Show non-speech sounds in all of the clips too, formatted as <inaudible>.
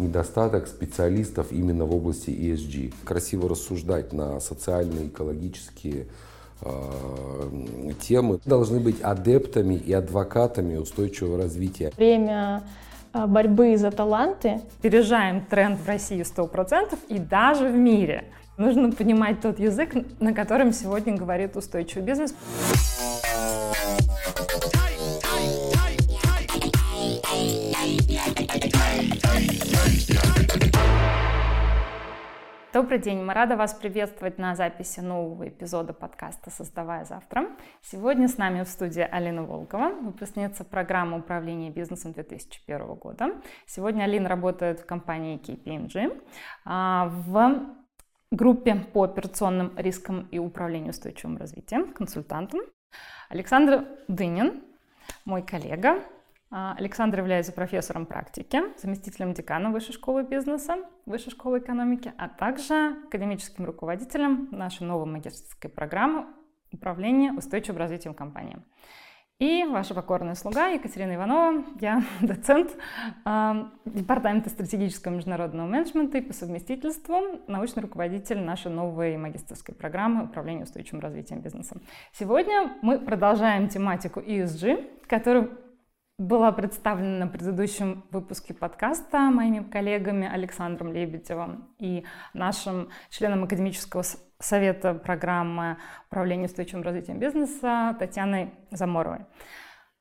недостаток специалистов именно в области ESG. Красиво рассуждать на социальные, экологические э, темы. Должны быть адептами и адвокатами устойчивого развития. Время э, борьбы за таланты. Опережаем тренд в России 100% и даже в мире. Нужно понимать тот язык, на котором сегодня говорит устойчивый бизнес. Добрый день, мы рады вас приветствовать на записи нового эпизода подкаста «Создавая завтра». Сегодня с нами в студии Алина Волкова, выпускница программы управления бизнесом 2001 года. Сегодня Алина работает в компании KPMG а, в группе по операционным рискам и управлению устойчивым развитием, консультантом. Александр Дынин, мой коллега, Александр является профессором практики, заместителем декана Высшей школы бизнеса, Высшей школы экономики, а также академическим руководителем нашей новой магистрской программы управления устойчивым развитием компании. И ваша покорная слуга Екатерина Иванова, я <laughs> доцент э, Департамента стратегического международного менеджмента и по совместительству научный руководитель нашей новой магистрской программы управления устойчивым развитием бизнеса. Сегодня мы продолжаем тематику ESG, которую была представлена на предыдущем выпуске подкаста моими коллегами Александром Лебедевым и нашим членом академического совета программы управления устойчивым развитием бизнеса Татьяной Заморовой.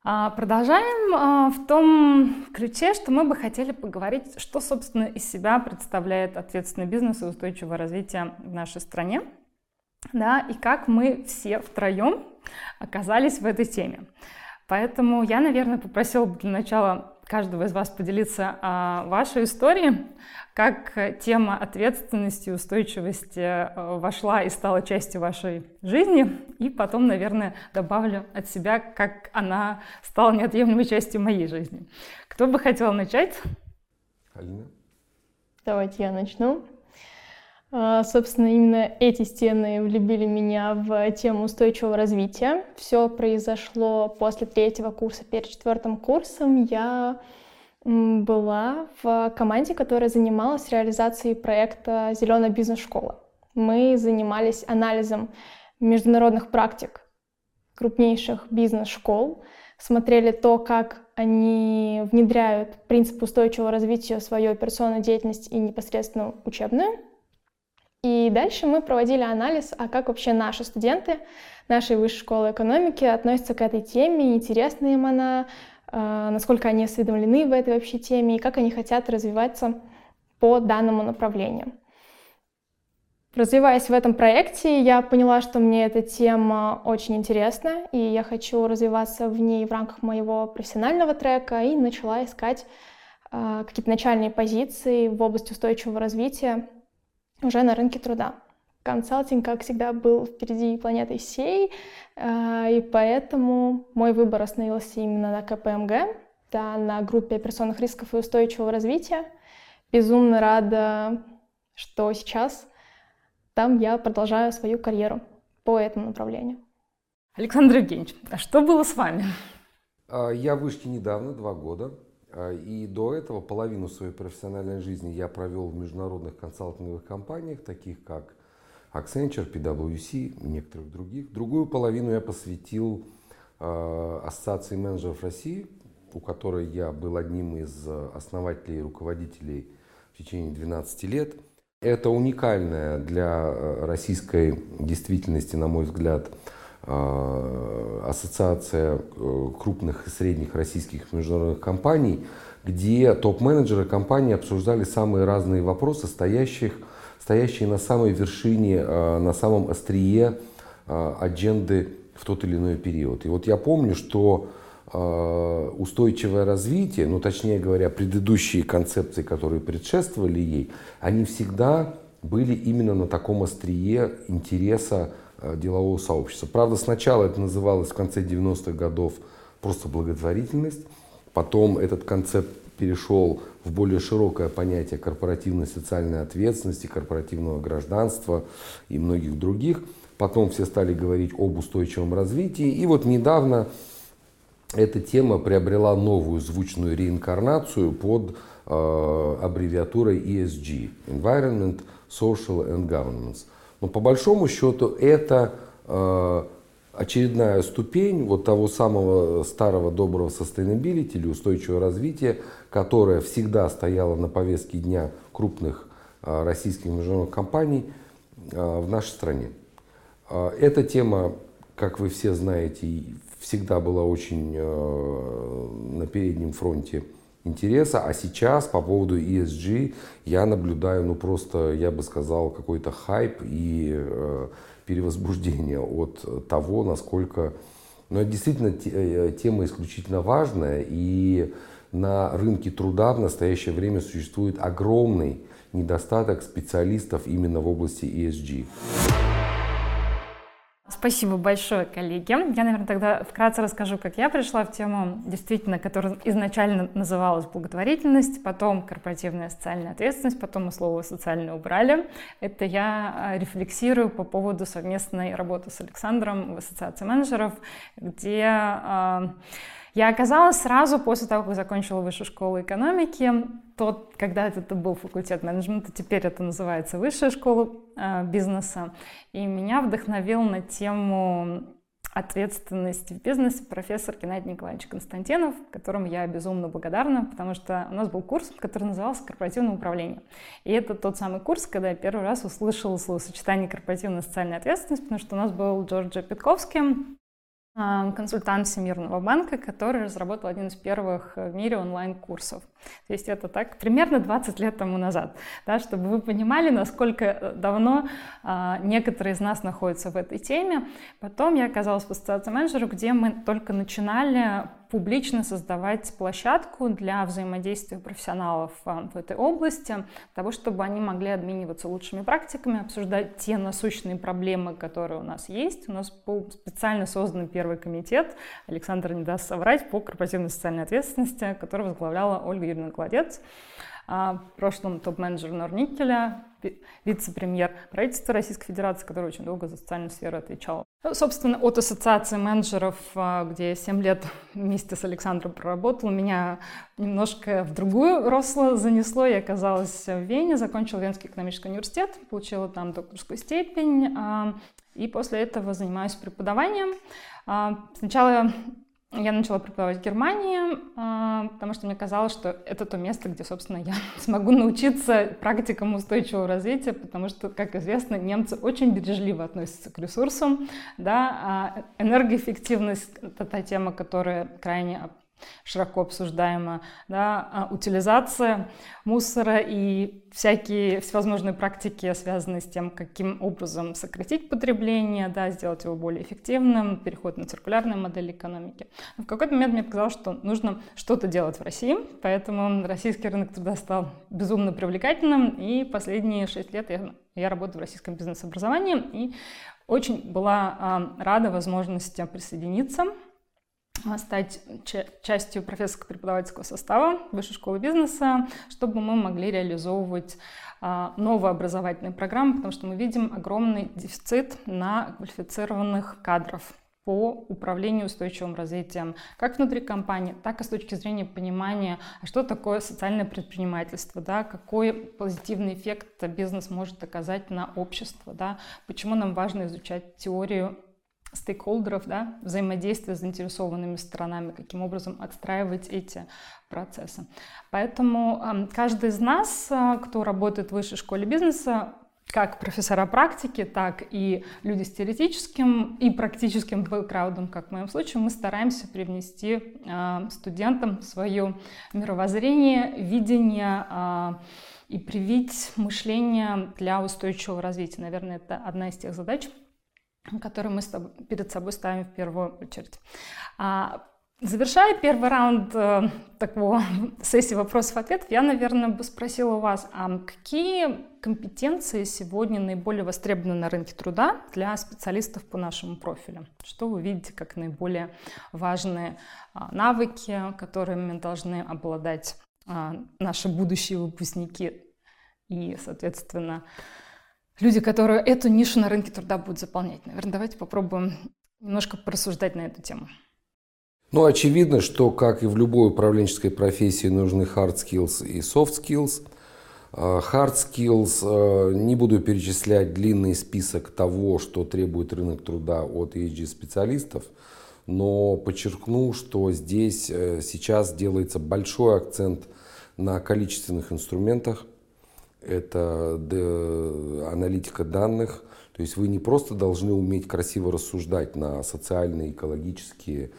А, продолжаем а, в том ключе, что мы бы хотели поговорить, что, собственно, из себя представляет ответственный бизнес и устойчивое развитие в нашей стране, да, и как мы все втроем оказались в этой теме. Поэтому я, наверное, попросила бы для начала каждого из вас поделиться а, вашей историей, как тема ответственности и устойчивости а, вошла и стала частью вашей жизни, и потом, наверное, добавлю от себя, как она стала неотъемлемой частью моей жизни. Кто бы хотел начать? Алина. Давайте я начну. А, собственно, именно эти стены влюбили меня в тему устойчивого развития. Все произошло после третьего курса. Перед четвертым курсом я была в команде, которая занималась реализацией проекта «Зеленая бизнес-школа». Мы занимались анализом международных практик крупнейших бизнес-школ, смотрели то, как они внедряют принцип устойчивого развития в свою операционную деятельность и непосредственно учебную — и дальше мы проводили анализ, а как вообще наши студенты нашей высшей школы экономики относятся к этой теме, интересна им она, а, насколько они осведомлены в этой вообще теме и как они хотят развиваться по данному направлению. Развиваясь в этом проекте, я поняла, что мне эта тема очень интересна, и я хочу развиваться в ней в рамках моего профессионального трека, и начала искать э, какие-то начальные позиции в области устойчивого развития уже на рынке труда. Консалтинг, как всегда, был впереди планеты всей, э, и поэтому мой выбор остановился именно на КПМГ, да, на группе операционных рисков и устойчивого развития. Безумно рада, что сейчас там я продолжаю свою карьеру по этому направлению. Александр Евгеньевич, а что было с вами? А, я в Вышке недавно, два года. А, и до этого половину своей профессиональной жизни я провел в международных консалтинговых компаниях, таких как Accenture, PwC некоторых других. Другую половину я посвятил э, Ассоциации менеджеров России, у которой я был одним из основателей и руководителей в течение 12 лет. Это уникальная для российской действительности, на мой взгляд, ассоциация э, крупных и средних российских международных компаний, где топ-менеджеры компании обсуждали самые разные вопросы, стоящих, стоящие на самой вершине, э, на самом острие адженды в тот или иной период. И вот я помню, что устойчивое развитие, ну точнее говоря, предыдущие концепции, которые предшествовали ей, они всегда были именно на таком острие интереса Э, делового сообщества. Правда, сначала это называлось в конце 90-х годов просто благотворительность, потом этот концепт перешел в более широкое понятие корпоративной социальной ответственности, корпоративного гражданства и многих других. Потом все стали говорить об устойчивом развитии. И вот недавно эта тема приобрела новую звучную реинкарнацию под аббревиатурой ESG – Environment, Social and Governance. Но по большому счету это очередная ступень вот того самого старого доброго sustainability или устойчивого развития, которое всегда стояло на повестке дня крупных российских международных компаний в нашей стране. Эта тема, как вы все знаете, всегда была очень на переднем фронте интереса, а сейчас по поводу ESG я наблюдаю, ну просто, я бы сказал, какой-то хайп и э, перевозбуждение от того, насколько... Ну, это действительно э, тема исключительно важная, и на рынке труда в настоящее время существует огромный недостаток специалистов именно в области ESG. Спасибо большое, коллеги. Я, наверное, тогда вкратце расскажу, как я пришла в тему, действительно, которая изначально называлась благотворительность, потом корпоративная социальная ответственность, потом слово социально убрали. Это я а, рефлексирую по поводу совместной работы с Александром в Ассоциации менеджеров, где а, я оказалась сразу после того, как закончила высшую школу экономики. Тот, когда это был факультет менеджмента, теперь это называется высшая школа э, бизнеса. И меня вдохновил на тему ответственности в бизнесе профессор Геннадий Николаевич Константинов, которому я безумно благодарна, потому что у нас был курс, который назывался «Корпоративное управление». И это тот самый курс, когда я первый раз услышала словосочетание «корпоративная социальная ответственность», потому что у нас был Джорджи Питковский, консультант Всемирного банка, который разработал один из первых в мире онлайн-курсов. То есть это так примерно 20 лет тому назад, да, чтобы вы понимали, насколько э, давно а, некоторые из нас находятся в этой теме. Потом я оказалась в ассоциации менеджеров, где мы только начинали публично создавать площадку для взаимодействия профессионалов а, в этой области, для того, чтобы они могли обмениваться лучшими практиками, обсуждать те насущные проблемы, которые у нас есть. У нас был специально создан первый комитет, Александр не даст соврать, по корпоративной социальной ответственности, который возглавляла Ольга Юрьевна. А, в прошлом топ-менеджер Норникеля, вице-премьер правительства Российской Федерации, который очень долго за социальную сферу отвечал. Ну, собственно, от ассоциации менеджеров, а, где я 7 лет вместе с Александром проработал, меня немножко в другую росло занесло. Я оказалась в Вене, закончила Венский экономический университет, получила там докторскую степень, а, и после этого занимаюсь преподаванием. Сначала я начала преподавать в Германии, а, потому что мне казалось, что это то место, где, собственно, я <laughs> смогу научиться практикам устойчивого развития, потому что, как известно, немцы очень бережливо относятся к ресурсам. Да? А энергоэффективность — это та тема, которая крайне широко обсуждаема, да, а, утилизация мусора и всякие всевозможные практики, связанные с тем, каким образом сократить потребление, да, сделать его более эффективным, переход на циркулярную модель экономики. в какой-то момент мне показалось, что нужно что-то делать в России, поэтому российский рынок труда стал безумно привлекательным, и последние шесть лет я, я работаю в российском бизнес-образовании, и очень была а, рада возможности присоединиться стать частью профессорско-преподавательского состава Высшей школы бизнеса, чтобы мы могли реализовывать а, новые образовательные программы, потому что мы видим огромный дефицит на квалифицированных кадров по управлению устойчивым развитием, как внутри компании, так и с точки зрения понимания, а что такое социальное предпринимательство, да, какой позитивный эффект бизнес может оказать на общество, да, почему нам важно изучать теорию стейкхолдеров, да, взаимодействия с заинтересованными сторонами, каким образом отстраивать эти процессы. Поэтому каждый из нас, э, кто работает в высшей школе бизнеса, как профессора практики, так и люди с теоретическим и практическим бэкграундом, как в моем случае, мы стараемся привнести э, студентам свое мировоззрение, видение э, и привить мышление для устойчивого развития. Наверное, это одна из тех задач, который мы перед собой ставим в первую очередь. А, завершая первый раунд э, такого <laughs> сессии вопросов-ответов, я, наверное, бы спросила у вас, а какие компетенции сегодня наиболее востребованы на рынке труда для специалистов по нашему профилю? Что вы видите как наиболее важные а, навыки, которыми должны обладать а, наши будущие выпускники и, соответственно, люди, которые эту нишу на рынке труда будут заполнять. Наверное, давайте попробуем немножко порассуждать на эту тему. Ну, очевидно, что, как и в любой управленческой профессии, нужны hard skills и soft skills. А, hard skills, а, не буду перечислять длинный список того, что требует рынок труда от ESG-специалистов, но подчеркну, что здесь э, сейчас делается большой акцент на количественных инструментах. Это аналитика данных, то есть вы не просто должны уметь красиво рассуждать на социальные, экологические,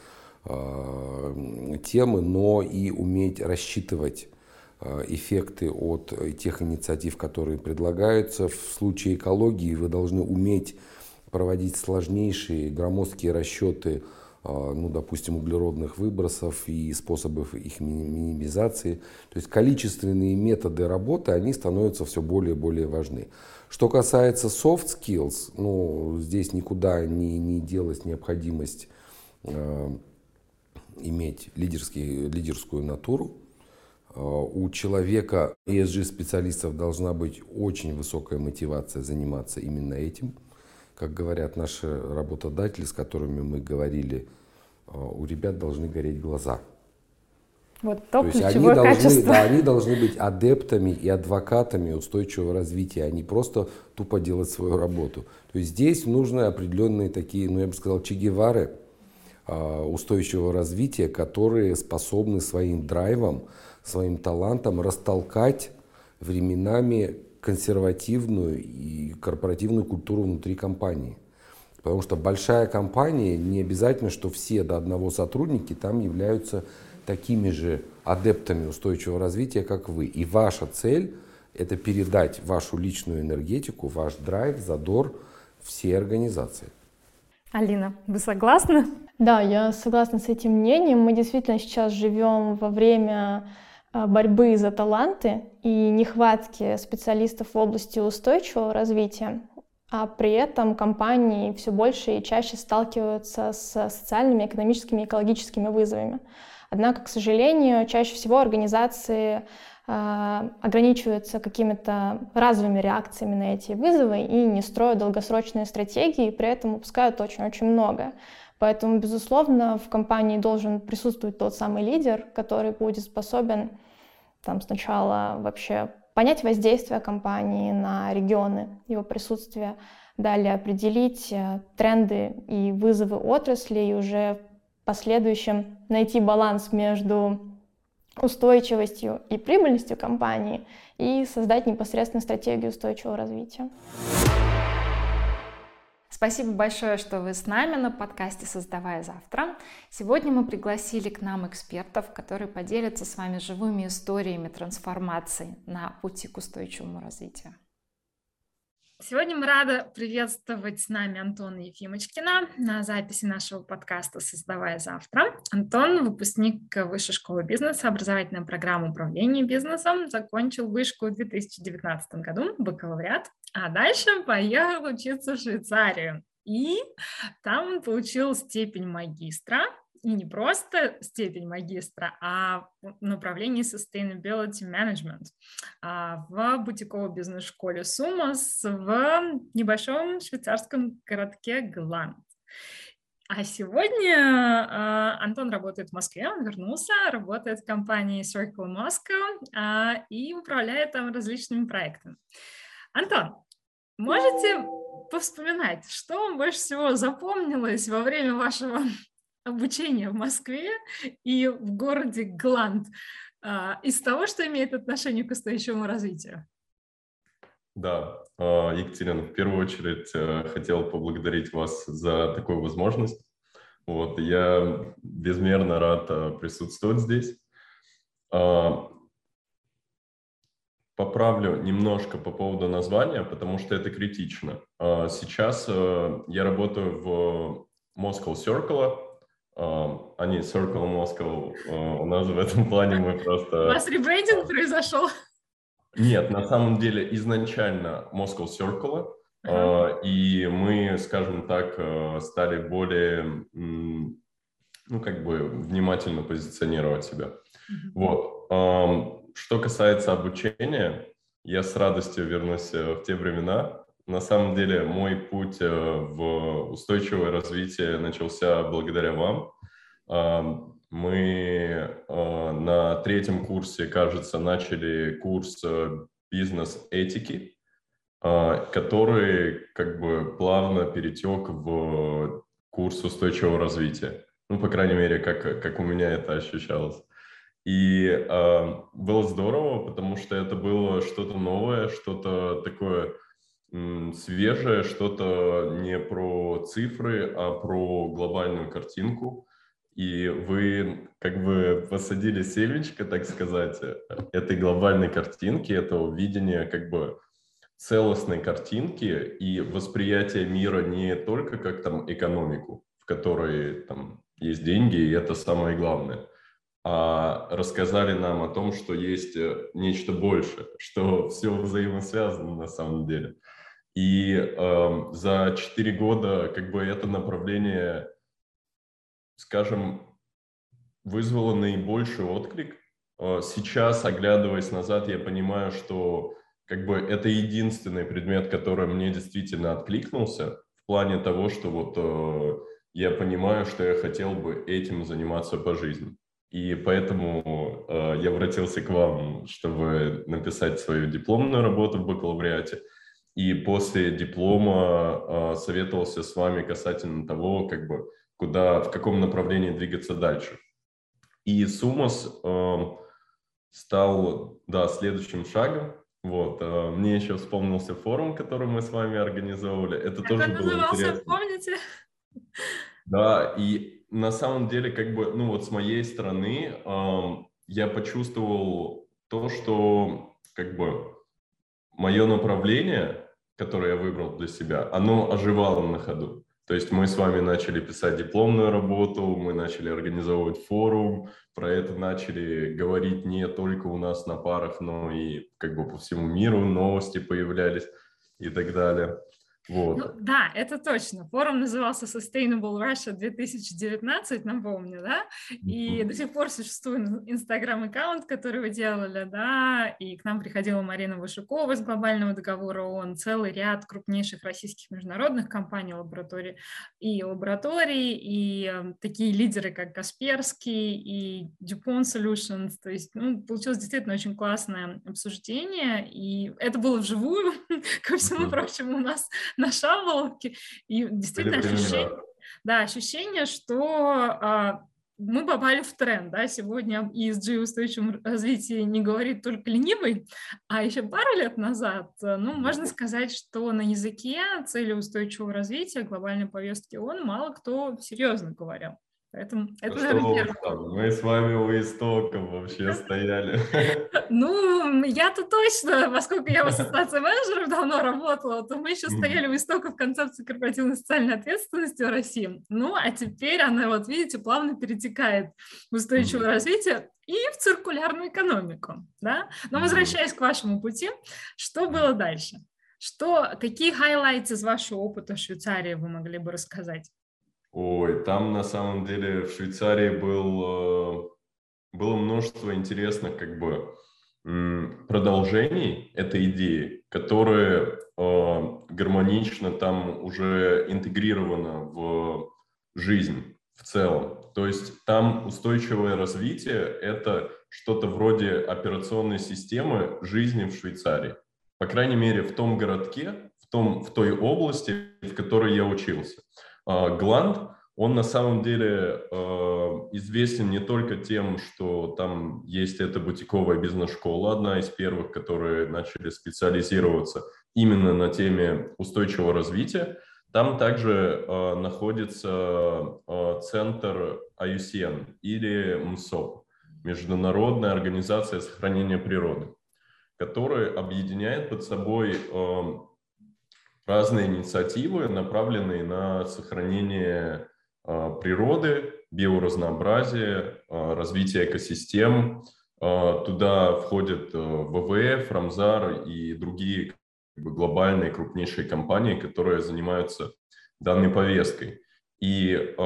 Э, темы, но и уметь рассчитывать э, эффекты от тех инициатив, которые предлагаются. В случае экологии вы должны уметь проводить сложнейшие громоздкие расчеты, ну, допустим, углеродных выбросов и способов их минимизации. То есть количественные методы работы, они становятся все более и более важны. Что касается soft skills, ну, здесь никуда не, не делась необходимость иметь лидерский, лидерскую натуру. А, у человека, ESG-специалистов, должна быть очень высокая мотивация заниматься именно этим. Как говорят наши работодатели, с которыми мы говорили, а, у ребят должны гореть глаза. Вот то, то есть они должны, да, они должны быть адептами и адвокатами устойчивого развития, а не просто тупо делать свою работу. То есть здесь нужны определенные такие, ну я бы сказал, чегевары, а, устойчивого развития, которые способны своим драйвом, своим талантом растолкать временами консервативную и корпоративную культуру внутри компании. Потому что большая компания, не обязательно, что все до одного сотрудники там являются такими же адептами устойчивого развития, как вы. И ваша цель – это передать вашу личную энергетику, ваш драйв, задор всей организации. Алина, вы согласны? Да, я согласна с этим мнением. Мы действительно сейчас живем во время борьбы за таланты и нехватки специалистов в области устойчивого развития, а при этом компании все больше и чаще сталкиваются с социальными, экономическими экологическими вызовами. Однако, к сожалению, чаще всего организации э, ограничиваются какими-то разовыми реакциями на эти вызовы и не строят долгосрочные стратегии, и при этом упускают очень-очень много. Поэтому, безусловно, в компании должен присутствовать тот самый лидер, который будет способен там, сначала вообще понять воздействие компании на регионы, его присутствие, далее определить э, тренды и вызовы отрасли, и уже в последующем найти баланс между устойчивостью и прибыльностью компании и создать непосредственно стратегию устойчивого развития. Спасибо большое, что вы с нами на подкасте «Создавая завтра». Сегодня мы пригласили к нам экспертов, которые поделятся с вами живыми историями трансформации на пути к устойчивому развитию. Сегодня мы рады приветствовать с нами Антона Ефимочкина на записи нашего подкаста «Создавая завтра». Антон – выпускник Высшей школы бизнеса, образовательная программа управления бизнесом, закончил вышку в 2019 году, бакалавриат, а дальше поехал учиться в Швейцарию. И там получил степень магистра и не просто степень магистра, а в направлении Sustainability Management а, в бутиковой бизнес-школе Сумас в небольшом швейцарском городке Гланд. А сегодня э, Антон работает в Москве, он вернулся, работает в компании Circle Moscow э, и управляет там различными проектами. Антон, можете повспоминать, что вам больше всего запомнилось во время вашего обучения в Москве и в городе Гланд а, из того, что имеет отношение к устойчивому развитию? Да, а, Екатерина, в первую очередь э, хотел поблагодарить вас за такую возможность. Вот, я безмерно рад э, присутствовать здесь. А, поправлю немножко по поводу названия, потому что это критично. Сейчас э, я работаю в Moscow Circle, они Circle Moscow, у нас в этом плане мы просто... У вас ребрендинг произошел? Нет, на самом деле изначально Moscow Circle, uh-huh. и мы, скажем так, э, стали более, ну, как бы внимательно позиционировать себя. Uh-huh. Вот. Что касается обучения, я с радостью вернусь э, в те времена, на самом деле мой путь э, в устойчивое развитие начался благодаря вам. Мы на третьем курсе, кажется, начали курс бизнес-этики, который как бы плавно перетек в курс устойчивого развития. Ну, по крайней мере, как, как у меня это ощущалось. И э, было здорово, потому что это было что-то новое, что-то такое свежее, что-то не про цифры, а про глобальную картинку. И вы как бы посадили семечко, так сказать, этой глобальной картинки, этого видения как бы целостной картинки и восприятия мира не только как там экономику, в которой там есть деньги, и это самое главное. А рассказали нам о том, что есть э, нечто больше, <laughs> что все взаимосвязано на самом деле. И э, за четыре года как бы это направление, скажем, вызвало наибольший отклик. Э, сейчас, оглядываясь назад, я понимаю, что как бы это единственный предмет, который мне действительно откликнулся в плане того, что вот э, я понимаю, что я хотел бы этим заниматься по жизни. И поэтому э, я обратился к вам, чтобы написать свою дипломную работу в бакалавриате. И после диплома э, советовался с вами касательно того, как бы, куда, в каком направлении двигаться дальше. И Сумос э, стал, да, следующим шагом. Вот, э, мне еще вспомнился форум, который мы с вами организовывали. Это как тоже он было назывался, интересно. помните? Да, и на самом деле, как бы, ну вот с моей стороны, эм, я почувствовал то, что как бы мое направление, которое я выбрал для себя, оно оживало на ходу. То есть мы с вами начали писать дипломную работу, мы начали организовывать форум, про это начали говорить не только у нас на парах, но и как бы по всему миру новости появлялись и так далее. Вот. Ну, да, это точно. Форум назывался Sustainable Russia 2019, напомню, да, и до сих пор существует инстаграм-аккаунт, который вы делали, да, и к нам приходила Марина Вышукова из глобального договора ООН, целый ряд крупнейших российских международных компаний, лабораторий и лабораторий, и э, такие лидеры, как Касперский и DuPont Solutions, то есть, ну, получилось действительно очень классное обсуждение, и это было вживую, <laughs> ко всему прочему, у нас на шаволовке. И действительно ощущение, да, ощущение, что а, мы попали в тренд, да, сегодня ESG устойчивом развитии не говорит только ленивый, а еще пару лет назад, ну, можно сказать, что на языке цели устойчивого развития глобальной повестки ООН мало кто серьезно говорил. Поэтому это, Ну, наверное, что первое. Мы с вами у истоков вообще стояли. <laughs> Ну, я-то точно, поскольку я в <laughs> ассоциации менеджеров давно работала, то мы еще стояли у истоков концепции корпоративной социальной ответственности в России. Ну, а теперь она, вот видите, плавно перетекает в устойчивое развитие и в циркулярную экономику, да? Но возвращаясь к вашему пути, что было дальше? Что, какие хайлайты из вашего опыта в Швейцарии вы могли бы рассказать? Ой, там на самом деле в Швейцарии был, э, было множество интересных как бы продолжений этой идеи, которые э, гармонично там уже интегрировано в жизнь в целом. То есть там устойчивое развитие – это что-то вроде операционной системы жизни в Швейцарии. По крайней мере, в том городке, в, том, в той области, в которой я учился. А, Гланд, он на самом деле э, известен не только тем, что там есть эта бутиковая бизнес-школа, одна из первых, которые начали специализироваться именно на теме устойчивого развития. Там также э, находится э, центр IUCN или МСОП, Международная организация сохранения природы, который объединяет под собой э, разные инициативы, направленные на сохранение э, природы, биоразнообразия, э, развитие экосистем. Э, Туда входят ВВФ, Рамзар и другие глобальные крупнейшие компании, которые занимаются данной повесткой. И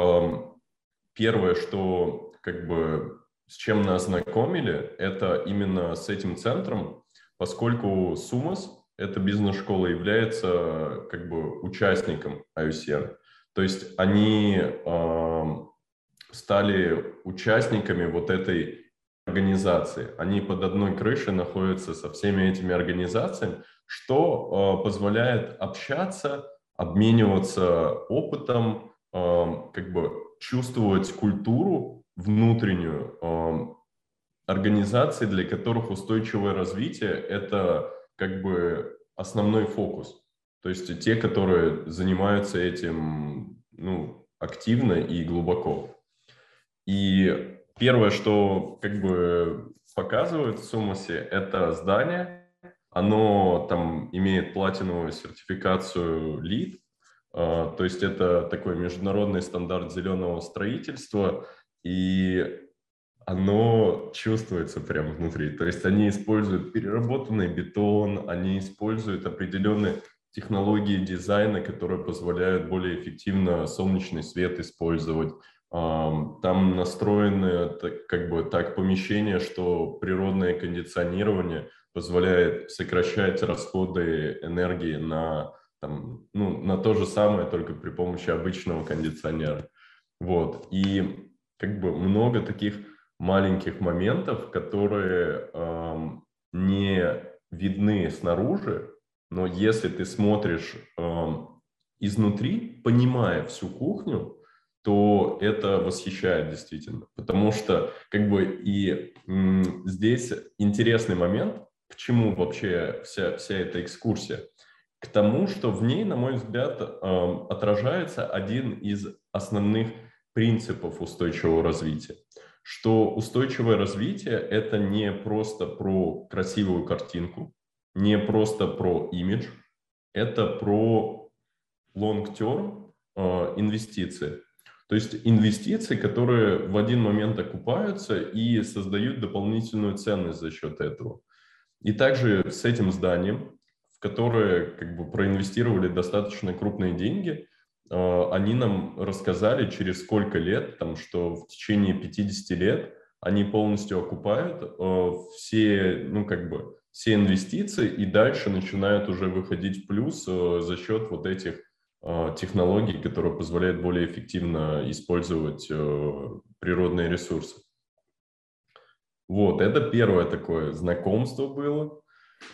первое, что как бы с чем нас знакомили, это именно с этим центром, поскольку Сумас, эта бизнес-школа, является как бы участником IUCN. То есть они э, стали участниками вот этой организации. Они под одной крышей находятся со всеми этими организациями, что э, позволяет общаться, обмениваться опытом, э, как бы чувствовать культуру внутреннюю э, организаций, для которых устойчивое развитие – это как бы основной фокус. То есть те, которые занимаются этим ну, активно и глубоко. И первое, что как бы показывают в Сумасе, это здание. Оно там имеет платиновую сертификацию LEED, а, то есть это такой международный стандарт зеленого строительства, и оно чувствуется прямо внутри. То есть они используют переработанный бетон, они используют определенные технологии дизайна, которые позволяют более эффективно солнечный свет использовать. Там настроены как бы так помещения, что природное кондиционирование позволяет сокращать расходы энергии на, там, ну, на то же самое, только при помощи обычного кондиционера. Вот. И как бы много таких маленьких моментов, которые эм, не видны снаружи, но если ты смотришь эм, изнутри, понимая всю кухню, то это восхищает действительно. Потому что как бы и м, здесь интересный момент, к чему вообще вся, вся эта экскурсия. К тому, что в ней, на мой взгляд, эм, отражается один из основных принципов устойчивого развития что устойчивое развитие – это не просто про красивую картинку, не просто про имидж, это про long-term э, инвестиции. То есть инвестиции, которые в один момент окупаются и создают дополнительную ценность за счет этого. И также с этим зданием, в которое как бы проинвестировали достаточно крупные деньги, они нам рассказали, через сколько лет, там, что в течение 50 лет они полностью окупают а, все, ну, как бы, все инвестиции и дальше начинают уже выходить в плюс а, за счет вот этих технологий, которые позволяют более эффективно использовать природные ресурсы. Вот, это первое такое знакомство было.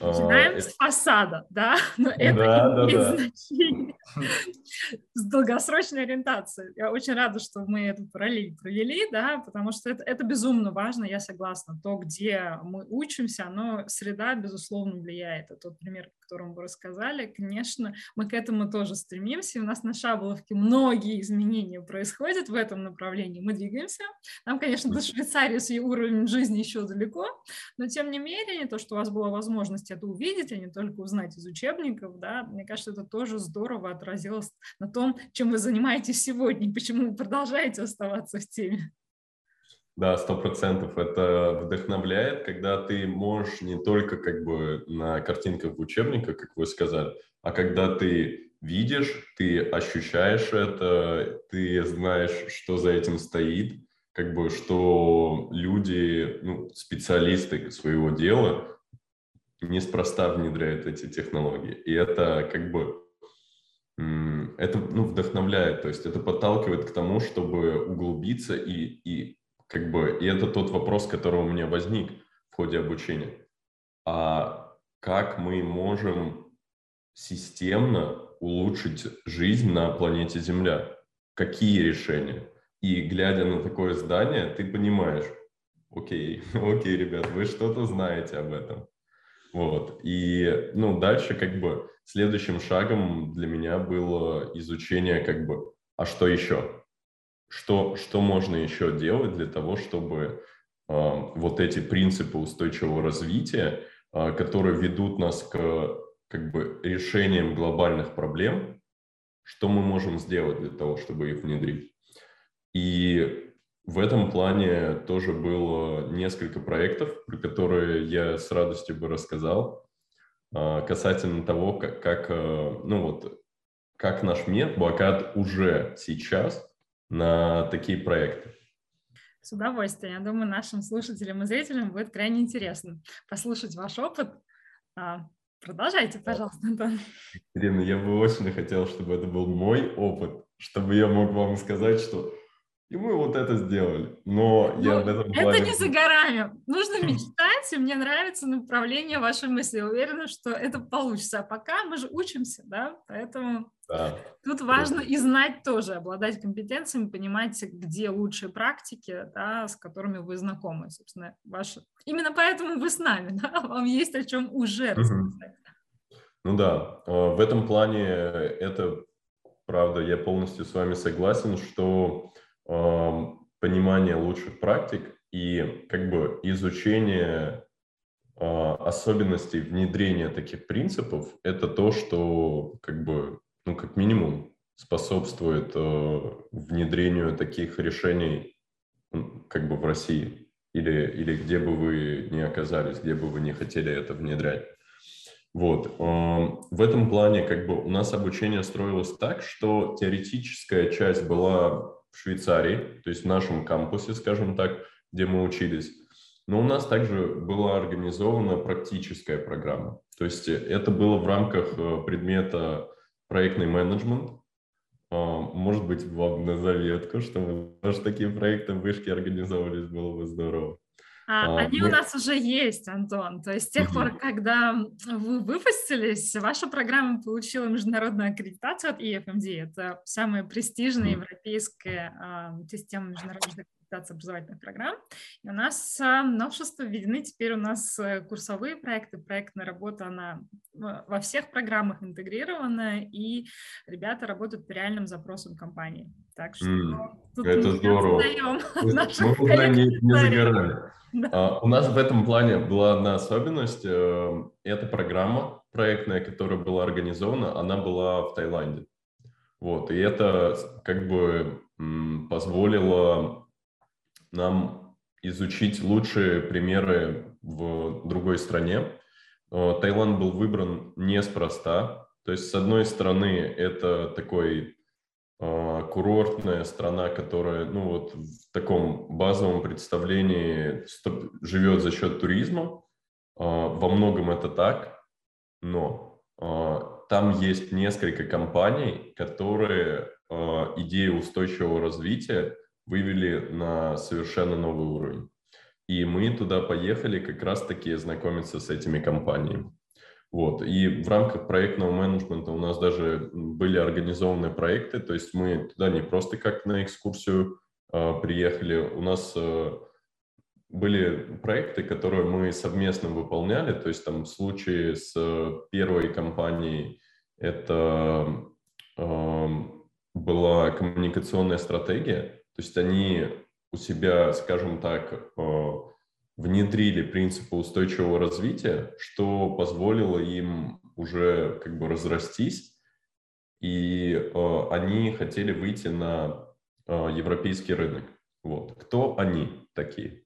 Начинаем это... с фасада, да, <laughs> но это да, имеет да, значение <laughs> с долгосрочной ориентацией. Я очень рада, что мы эту параллель провели, да, потому что это, это безумно важно, я согласна. То, где мы учимся, оно, среда, безусловно, влияет. Это тот пример, котором вы рассказали. Конечно, мы к этому тоже стремимся. И у нас на Шаболовке многие изменения происходят в этом направлении. Мы двигаемся. Нам, конечно, до Швейцарии с ее уровнем жизни еще далеко, но, тем не менее, то, что у вас была возможность это увидеть, а не только узнать из учебников, да, мне кажется, это тоже здорово отразилось на том, чем вы занимаетесь сегодня, почему вы продолжаете оставаться в теме. Да, сто процентов. Это вдохновляет, когда ты можешь не только как бы на картинках в учебниках, как вы сказали, а когда ты видишь, ты ощущаешь это, ты знаешь, что за этим стоит, как бы, что люди, ну, специалисты своего дела неспроста внедряют эти технологии. И это как бы это ну, вдохновляет, то есть это подталкивает к тому, чтобы углубиться и, и как бы и это тот вопрос, который у меня возник в ходе обучения. А как мы можем системно улучшить жизнь на планете Земля? Какие решения? И глядя на такое здание, ты понимаешь, окей, <laughs> окей, ребят, вы что-то знаете об этом. Вот. И, ну, дальше как бы следующим шагом для меня было изучение как бы, а что еще? Что, что можно еще делать для того, чтобы э, вот эти принципы устойчивого развития, э, которые ведут нас к как бы решениям глобальных проблем, что мы можем сделать для того, чтобы их внедрить. И в этом плане тоже было несколько проектов, про которые я с радостью бы рассказал, а, касательно того, как, как, ну вот, как наш мир блокад уже сейчас на такие проекты. С удовольствием. Я думаю, нашим слушателям и зрителям будет крайне интересно послушать ваш опыт. А, продолжайте, пожалуйста, Антон. Ирина, я бы очень хотел, чтобы это был мой опыт, чтобы я мог вам сказать, что И мы вот это сделали. Но ну, я в этом. Это не за горами. Нужно мечтать, и мне нравится направление вашей мысли. Уверена, что это получится. А пока мы же учимся, да, поэтому да. тут важно и знать тоже, обладать компетенциями, понимать, где лучшие практики, да, с которыми вы знакомы, собственно, ваши. Именно поэтому вы с нами, <laughs> да, вам есть о чем уже рассказать. Ну да, э, в этом плане это правда, я полностью с вами согласен, что понимание лучших практик и как бы изучение а, особенностей внедрения таких принципов – это то, что как бы, ну, как минимум способствует э, внедрению таких решений как бы в России или, или где бы вы ни оказались, где бы вы не хотели это внедрять. Вот. В этом плане как бы у нас обучение строилось так, что теоретическая часть была в Швейцарии, то есть в нашем кампусе, скажем так, где мы учились. Но у нас также была организована практическая программа. То есть это было в рамках э, предмета проектный менеджмент. А, может быть, вам на заветку, что мы такие проекты в вышке организовывались, было бы здорово. А, а, они мы... у нас уже есть, Антон. То есть с тех пор, когда вы выпустились, ваша программа получила международную аккредитацию от EFMD. Это самая престижная европейская а, система международных аккредитации образовательных программ. И у нас а, новшества введены. Теперь у нас э, курсовые проекты, проектная работа, она во всех программах интегрирована, и ребята работают по реальным запросам компании. Так что mm, тут это здорово. <laughs> Мы уже не, не загорали. Да. Uh, у нас в этом плане была одна особенность. Uh, эта программа проектная, которая была организована, она была в Таиланде. Вот, и это как бы позволило нам изучить лучшие примеры в другой стране. Uh, Таиланд был выбран неспроста. То есть, с одной стороны, это такой а, курортная страна, которая, ну вот в таком базовом представлении живет за счет туризма. А, во многом это так, но там есть несколько компаний, которые идею устойчивого развития вывели на совершенно новый уровень. И мы туда поехали как раз-таки знакомиться с этими компаниями. Вот. И в рамках проектного менеджмента у нас даже были организованы проекты, то есть мы туда не просто как на экскурсию э, приехали, у нас э, были проекты, которые мы совместно выполняли, то есть там в случае с первой компанией это э, была коммуникационная стратегия, то есть они у себя, скажем так, э, внедрили принципы устойчивого развития, что позволило им уже как бы разрастись, и э, они хотели выйти на э, европейский рынок. Вот. Кто они такие?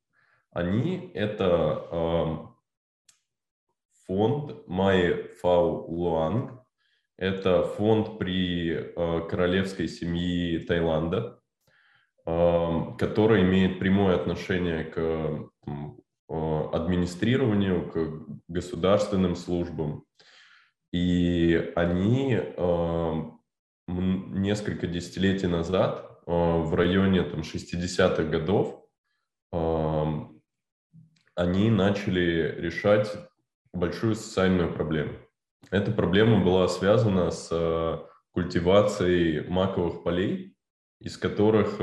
Они — это фонд Май Фау Луанг, это фонд при королевской семьи Таиланда, который имеет прямое отношение к Э, администрированию, к государственным службам. И они э, несколько десятилетий назад, э, в районе там, 60-х годов, они начали решать большую социальную проблему. Эта проблема была связана с культивацией маковых полей, из которых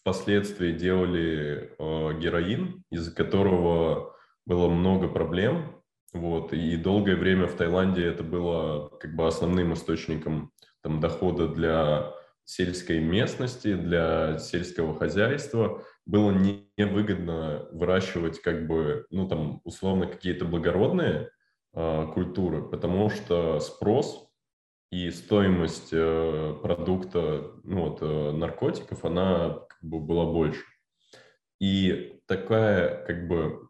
впоследствии делали э, героин, из-за которого было много проблем. Вот, и долгое время в Таиланде это было как бы основным источником там, дохода для сельской местности, для сельского хозяйства. Было невыгодно выращивать как бы, ну там, условно, какие-то благородные э, культуры, потому что спрос и стоимость э, продукта, ну вот, э, наркотиков, она как бы была больше. И такая как бы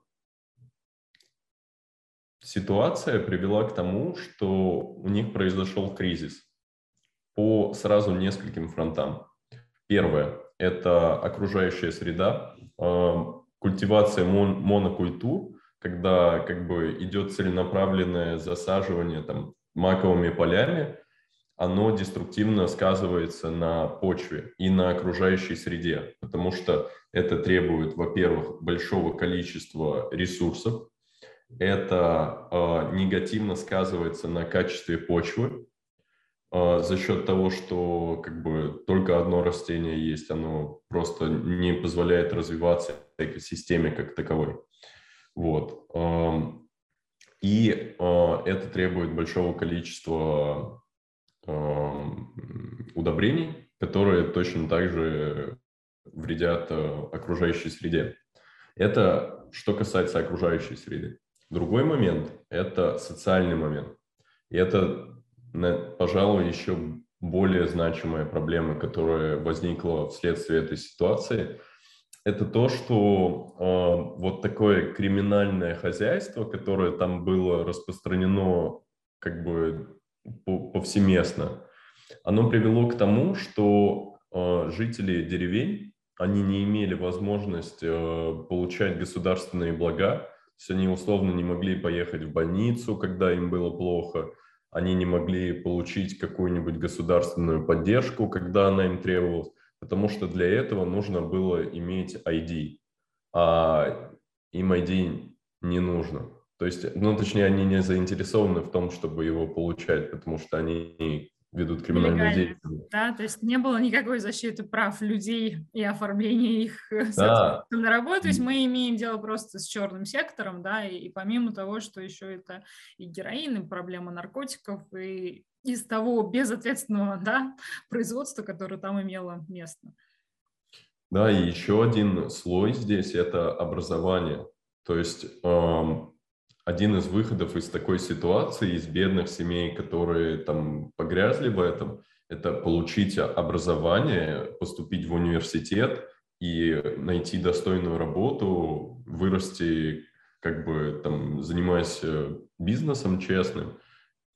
ситуация привела к тому, что у них произошел кризис по сразу нескольким фронтам. Первое – это окружающая среда, э, культивация мон, монокультур, когда как бы идет целенаправленное засаживание там маковыми полями, оно деструктивно сказывается на почве и на окружающей среде, потому что это требует, во-первых, большого количества ресурсов, это э, негативно сказывается на качестве почвы э, за счет того, что как бы только одно растение есть, оно просто не позволяет развиваться экосистеме как таковой. Вот. Э, и э, это требует большого количества удобрений, которые точно так же вредят э, окружающей среде. Это что касается окружающей среды. Другой момент – это социальный момент. И это, пожалуй, еще более значимая проблема, которая возникла вследствие этой ситуации, это то, что э, вот такое криминальное хозяйство, которое там было распространено как бы повсеместно, оно привело к тому, что э, жители деревень, они не имели возможность э, получать государственные блага, то есть они условно не могли поехать в больницу, когда им было плохо, они не могли получить какую-нибудь государственную поддержку, когда она им требовалась, потому что для этого нужно было иметь ID, а им ID не нужно. То есть, ну, точнее, они не заинтересованы в том, чтобы его получать, потому что они ведут криминальную деятельность. Да, то есть не было никакой защиты прав людей и оформления их <laughs> да. на работу. То есть мы имеем дело просто с черным сектором, да, и, и помимо того, что еще это и героин, и проблема наркотиков, и из того безответственного да, производства, которое там имело место. Да, и еще один слой здесь – это образование. То есть эм, один из выходов из такой ситуации, из бедных семей, которые там погрязли в этом, это получить образование, поступить в университет и найти достойную работу, вырасти, как бы там, занимаясь э, бизнесом честным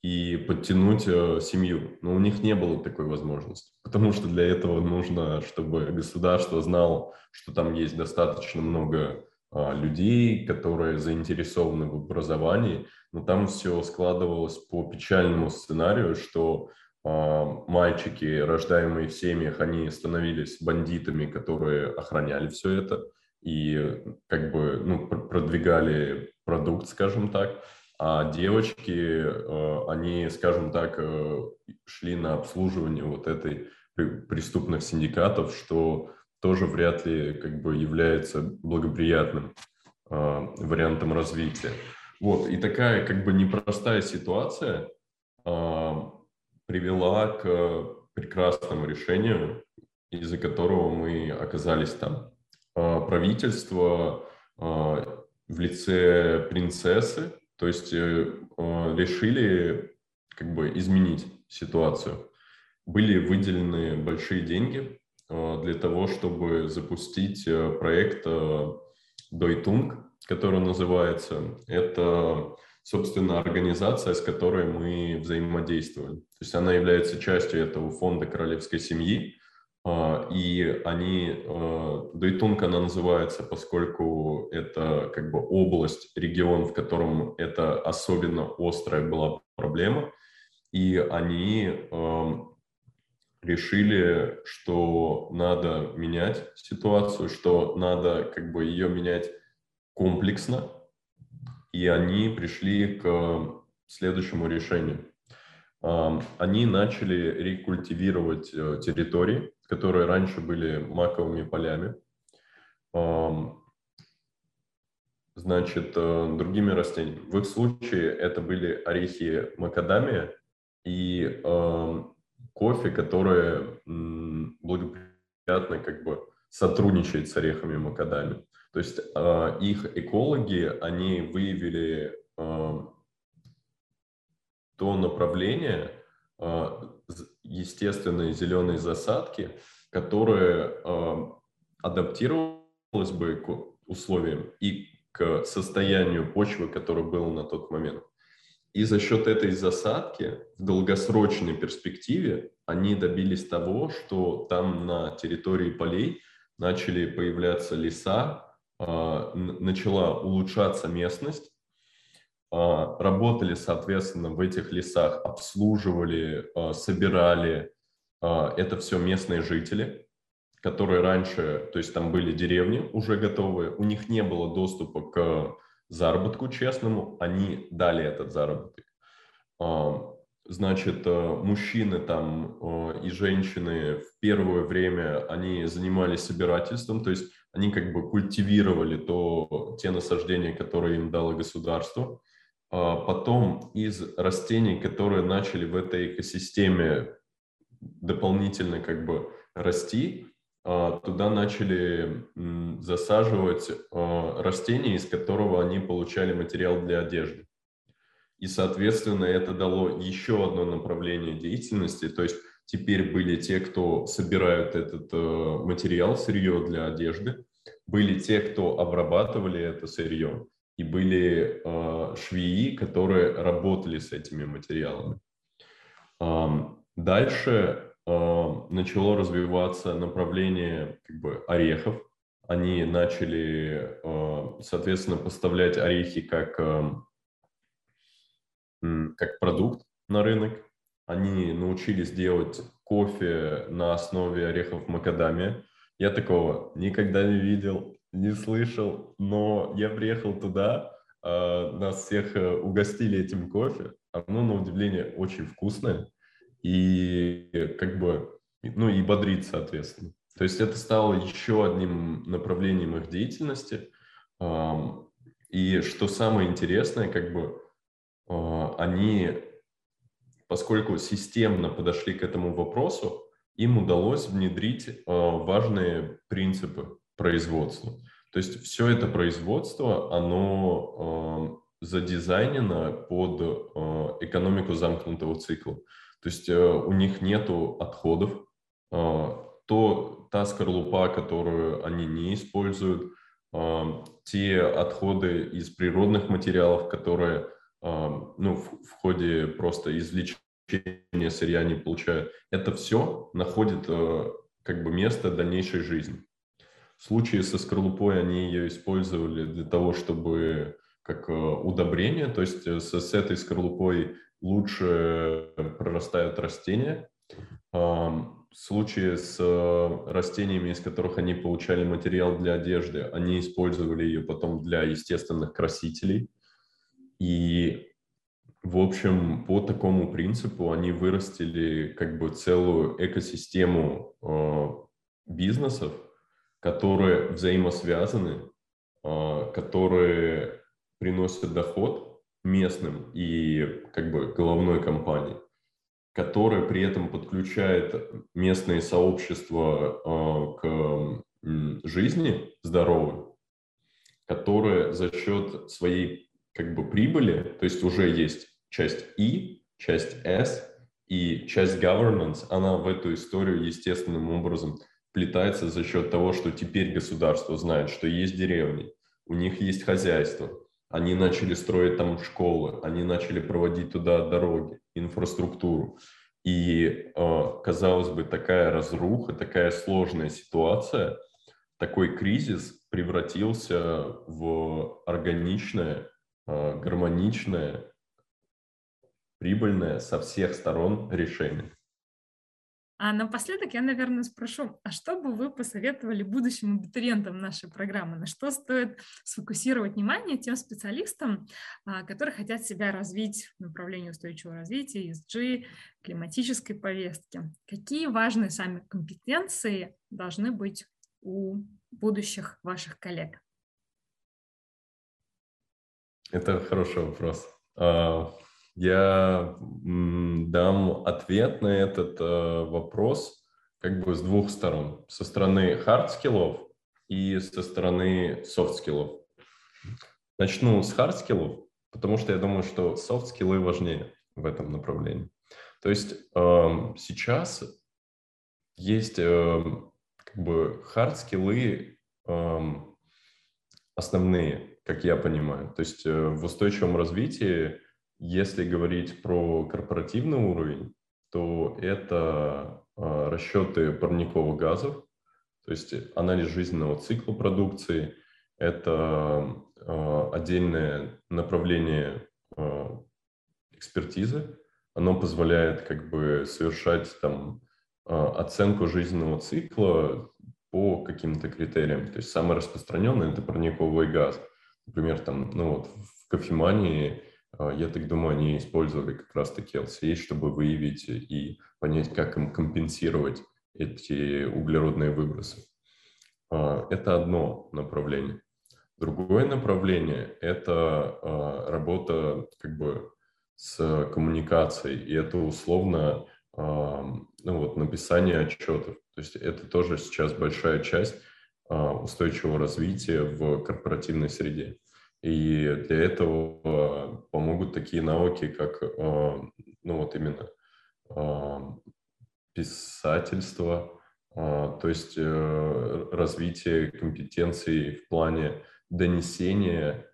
и подтянуть э, семью. Но у них не было такой возможности, потому что для этого нужно, чтобы государство знало, что там есть достаточно много людей, которые заинтересованы в образовании, но там все складывалось по печальному сценарию, что а, мальчики, рождаемые в семьях, они становились бандитами, которые охраняли все это и как бы ну, продвигали продукт, скажем так, а девочки, а, они, скажем так, э, шли на обслуживание вот этой преступных синдикатов, что тоже вряд ли как бы является благоприятным э, вариантом развития. Вот, и такая как бы непростая ситуация э, привела к прекрасному решению, из-за которого мы оказались там. Э, правительство э, в лице принцессы, то есть э, решили как бы изменить ситуацию. Были выделены большие деньги для того, чтобы запустить э, проект э, который называется. Это, собственно, организация, с которой мы взаимодействуем. То есть она является частью этого фонда королевской семьи, и они, Дойтунг она называется, поскольку это как бы область, регион, в котором это особенно острая была проблема, и они решили, что надо менять ситуацию, что надо как бы ее менять комплексно, и они пришли к следующему решению. Они начали рекультивировать э, территории, которые раньше были маковыми полями. Значит, э, другими растениями. В их случае это были орехи макадамия и кофе, которое благоприятно как бы сотрудничает с орехами макадами. То есть э, их экологи, они выявили э, то направление, э, естественные зеленые засадки, которые э, адаптировалось бы к условиям и к состоянию почвы, которое было на тот момент. И за счет этой засадки в долгосрочной перспективе они добились того, что там на территории полей начали появляться леса, а, начала улучшаться местность, работали, соответственно, в этих лесах, обслуживали, собирали. Это все местные жители, которые раньше, то есть там были деревни уже готовые, у них не было доступа к заработку честному, они дали этот заработок. Значит, э, мужчины там э, и женщины в первое время, они занимались собирательством, то есть они как бы культивировали то, те насаждения, которые им дало государство. А потом из растений, которые начали в этой экосистеме дополнительно как бы расти, а, туда начали засаживать а, растения, из которого они получали материал для одежды. И, соответственно, это дало еще одно направление деятельности. То есть теперь были те, кто собирают этот э, материал, сырье для одежды, были те, кто обрабатывали это сырье, и были швеи, которые работали с этими материалами. Дальше начало развиваться направление как бы, орехов. Они начали, соответственно, поставлять орехи как как продукт на рынок. Они научились делать кофе на основе орехов макадамия. Я такого никогда не видел, не слышал, но я приехал туда, а, нас всех э, угостили этим кофе. Оно, на удивление, очень вкусное и как бы, ну и бодрит, соответственно. То есть это стало еще одним направлением их деятельности. И что самое интересное, как бы а, они, поскольку системно подошли к этому вопросу, им удалось внедрить а, важные принципы производства. То есть все это производство, оно а, задизайнено под экономику замкнутого цикла. То есть у них нету отходов. То, та скорлупа, которую они не используют, те отходы из природных материалов, которые ну, в, в ходе просто извлечения сырья не получают, это все находит э, как бы место дальнейшей жизни. В случае со скорлупой они ее использовали для того, чтобы как э, удобрение, то есть э, с, с этой скорлупой лучше прорастают растения. В случае с растениями, из которых они получали материал для одежды, они использовали ее потом для естественных красителей – и, в общем, по такому принципу они вырастили как бы целую экосистему э, бизнесов, которые взаимосвязаны, э, которые приносят доход местным и как бы головной компании, которые при этом подключают местные сообщества э, к жизни здоровой, которые за счет своей как бы прибыли, то есть уже есть часть И, часть S и часть governance, она в эту историю естественным образом вплетается за счет того, что теперь государство знает, что есть деревни, у них есть хозяйство, они начали строить там школы, они начали проводить туда дороги, инфраструктуру. И, э, казалось бы, такая разруха, такая сложная ситуация, такой кризис превратился в органичное Э, гармоничное, прибыльное со всех сторон решение. А напоследок я, наверное, спрошу, а что бы вы посоветовали будущим абитуриентам нашей программы? На что стоит сфокусировать внимание тем специалистам, а, которые хотят себя развить в направлении устойчивого развития, ESG, климатической повестки? Какие важные сами компетенции должны быть у будущих ваших коллег? Это хороший вопрос. Я дам ответ на этот э, вопрос как бы с двух сторон. Со стороны hard-скиллов и со стороны soft-скиллов. Начну с hard-скиллов, потому что я думаю, что soft-скиллы важнее в этом направлении. То есть эм, сейчас есть эм, как бы hard-скиллы эм, основные, как я понимаю. То есть э, в устойчивом развитии, если говорить про корпоративный уровень, то это а, расчеты парниковых газов, то есть анализ жизненного цикла продукции, это а, отдельное направление экспертизы, оно позволяет как бы совершать там оценку жизненного цикла по каким-то критериям. То есть самый распространенный – это парниковый газ. Например, там, ну вот в кофемании, я так думаю, они использовали как раз-таки LCA, чтобы выявить и понять, как им компенсировать эти углеродные выбросы. Это одно направление. Другое направление – это работа как бы с коммуникацией, и это условно ну вот, написание отчетов. То есть это тоже сейчас большая часть а, устойчивого развития в корпоративной среде. И для этого помогут такие науки, как а, ну вот именно а, писательство, то есть э, развитие компетенций в плане донесения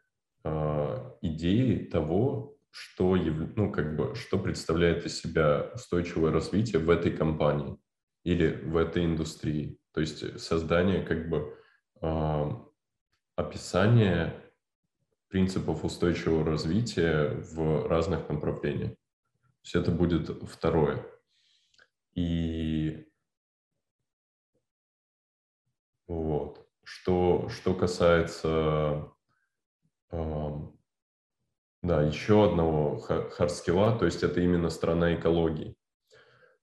идеи того, что, ну, как бы, что представляет из себя устойчивое развитие в этой компании или в этой индустрии. То есть создание как бы описание принципов устойчивого развития в разных направлениях. То есть это будет второе. И вот. Что, что касается э, да, еще одного hard skill а, то есть это именно сторона экологии.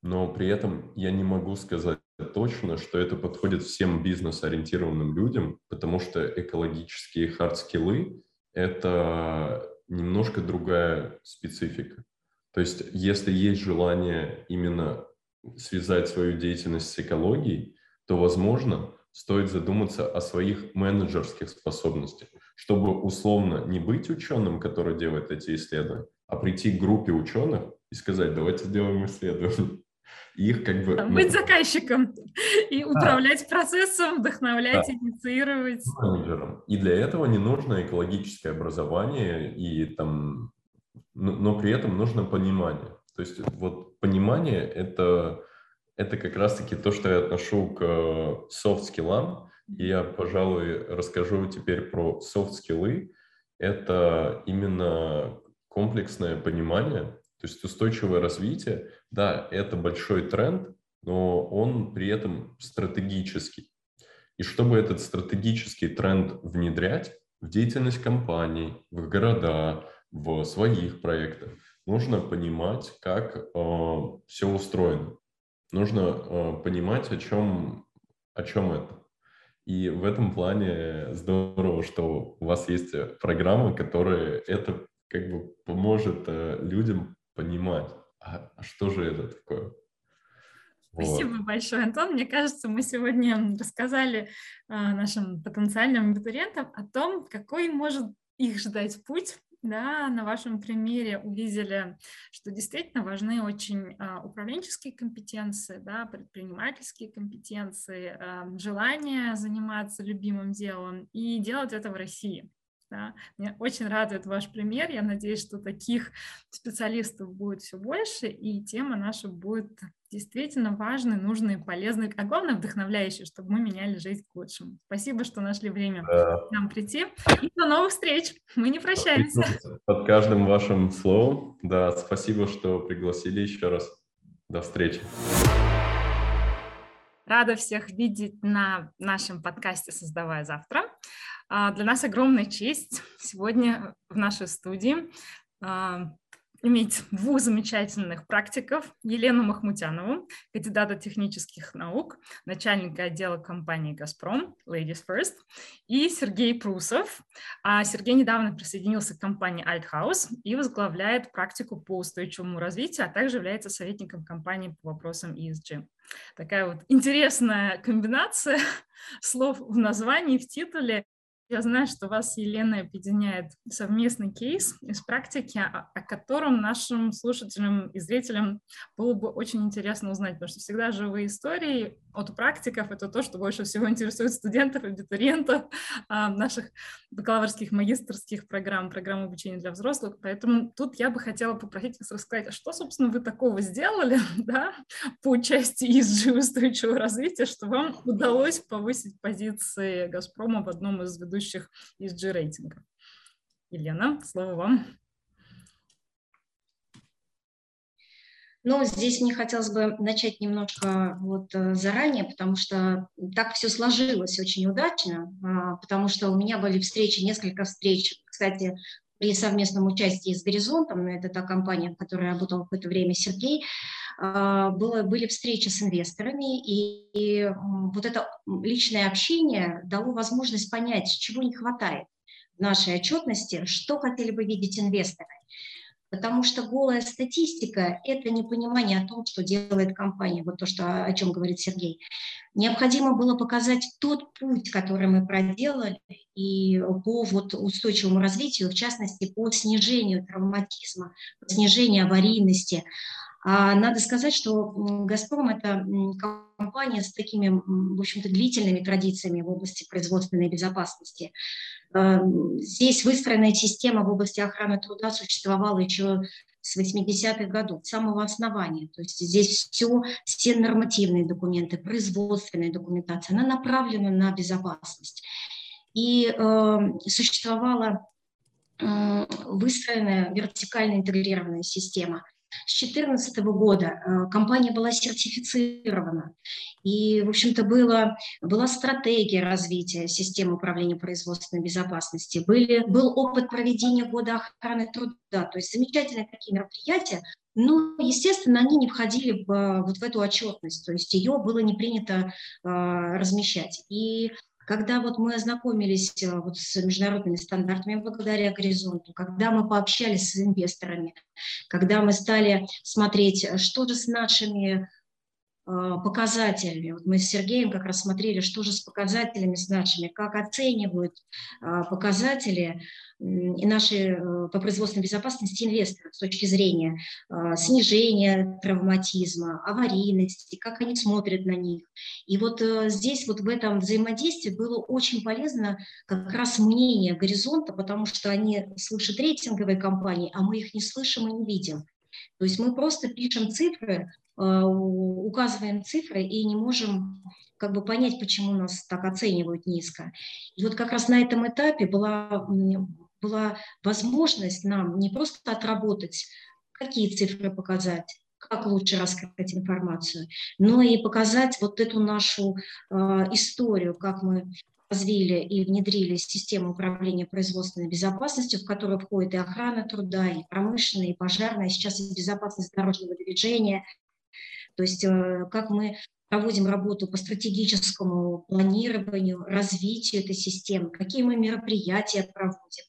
Но при этом я не могу сказать точно, что это подходит всем бизнес-ориентированным людям, потому что экологические hard skill ы — это немножко другая специфика. То есть если есть желание именно связать свою деятельность с экологией, то, возможно, стоит задуматься о своих менеджерских способностях, чтобы условно не быть ученым, который делает эти исследования, а прийти к группе ученых и сказать, давайте сделаем исследование. Их как бы... Быть заказчиком <laughs> и управлять да. процессом, вдохновлять, да. инициировать. Менеджером. И для этого не нужно экологическое образование, и там, но, но при этом нужно понимание. То есть вот понимание — это это как раз-таки то, что я отношу к софт-скиллам. И я, пожалуй, расскажу теперь про софт-скиллы. Это именно комплексное понимание, то есть устойчивое развитие. Да, это большой тренд, но он при этом стратегический. И чтобы этот стратегический тренд внедрять в деятельность компаний, в города, в своих проектах, нужно понимать, как э, все устроено нужно э, понимать, о чем, о чем это. И в этом плане здорово, что у вас есть программа, которая это как бы поможет э, людям понимать, а, а что же это такое. Спасибо вот. большое, Антон. Мне кажется, мы сегодня рассказали а, нашим потенциальным абитуриентам о том, какой может их ждать путь да, на вашем примере увидели, что действительно важны очень а, управленческие компетенции, да, предпринимательские компетенции, желание заниматься любимым делом и делать это в России. Да. Мне очень радует ваш пример. Я надеюсь, что таких специалистов будет все больше, и тема наша будет действительно важной, нужной, полезной, а главное вдохновляющей, чтобы мы меняли жизнь к лучшему. Спасибо, что нашли время да. к нам прийти. И до новых встреч. Мы не прощаемся. Под каждым вашим словом. Да, спасибо, что пригласили еще раз. До встречи. Рада всех видеть на нашем подкасте «Создавая завтра». А, для нас огромная честь <laughs> сегодня в нашей студии а, иметь двух замечательных практиков, Елену Махмутянову, кандидата технических наук, начальника отдела компании «Газпром», Ladies First, и Сергей Прусов. А Сергей недавно присоединился к компании Althouse и возглавляет практику по устойчивому развитию, а также является советником компании по вопросам ESG. Такая вот интересная комбинация <laughs> слов в названии, в титуле. Я знаю, что вас, Елена, объединяет совместный кейс из практики, о, котором нашим слушателям и зрителям было бы очень интересно узнать, потому что всегда живые истории от практиков — это то, что больше всего интересует студентов, абитуриентов а, наших бакалаврских, магистрских программ, программ обучения для взрослых. Поэтому тут я бы хотела попросить вас рассказать, а что, собственно, вы такого сделали <laughs> да, по части ESG устойчивого развития, что вам удалось повысить позиции «Газпрома» в одном из ведущих ведущих ESG рейтинга. Елена, слово вам. Ну здесь мне хотелось бы начать немножко вот э, заранее, потому что так все сложилось очень удачно, а, потому что у меня были встречи, несколько встреч, кстати, при совместном участии с «Горизонтом», это та компания, в которой работал в это время Сергей, было, были встречи с инвесторами, и, и вот это личное общение дало возможность понять, чего не хватает в нашей отчетности, что хотели бы видеть инвесторы. Потому что голая статистика – это непонимание о том, что делает компания, вот то, что, о чем говорит Сергей. Необходимо было показать тот путь, который мы проделали, и по вот устойчивому развитию, в частности, по снижению травматизма, по снижению аварийности. А надо сказать, что «Газпром» – это компания с такими, в общем-то, длительными традициями в области производственной безопасности. Эм, здесь выстроенная система в области охраны труда существовала еще с 80-х годов, с самого основания. То есть здесь все, все нормативные документы, производственная документация, она направлена на безопасность. И э, существовала э, выстроенная вертикально интегрированная система – с 2014 года э, компания была сертифицирована. И, в общем-то, было, была стратегия развития системы управления производственной безопасности. Были, был опыт проведения года охраны труда. То есть замечательные такие мероприятия, но, естественно, они не входили в, вот в эту отчетность, то есть ее было не принято э, размещать. И когда вот мы ознакомились э, вот с международными стандартами благодаря горизонту, когда мы пообщались с инвесторами, когда мы стали смотреть, э, что же с нашими показателями. Вот мы с Сергеем как раз смотрели, что же с показателями с нашими, как оценивают показатели и наши э, по производственной безопасности инвесторов с точки зрения снижения травматизма, аварийности, как они смотрят на них. И вот э, здесь вот в этом взаимодействии было очень полезно как раз мнение горизонта, потому что они слышат рейтинговые компании, а мы их не слышим и не видим. То есть мы просто пишем цифры, указываем цифры и не можем как бы понять, почему нас так оценивают низко. И вот как раз на этом этапе была была возможность нам не просто отработать, какие цифры показать, как лучше раскрыть информацию, но и показать вот эту нашу э, историю, как мы развили и внедрили систему управления производственной безопасностью, в которую входит и охрана труда, и промышленная, и пожарная, сейчас и безопасность дорожного движения. То есть э, как мы проводим работу по стратегическому планированию, развитию этой системы, какие мы мероприятия проводим,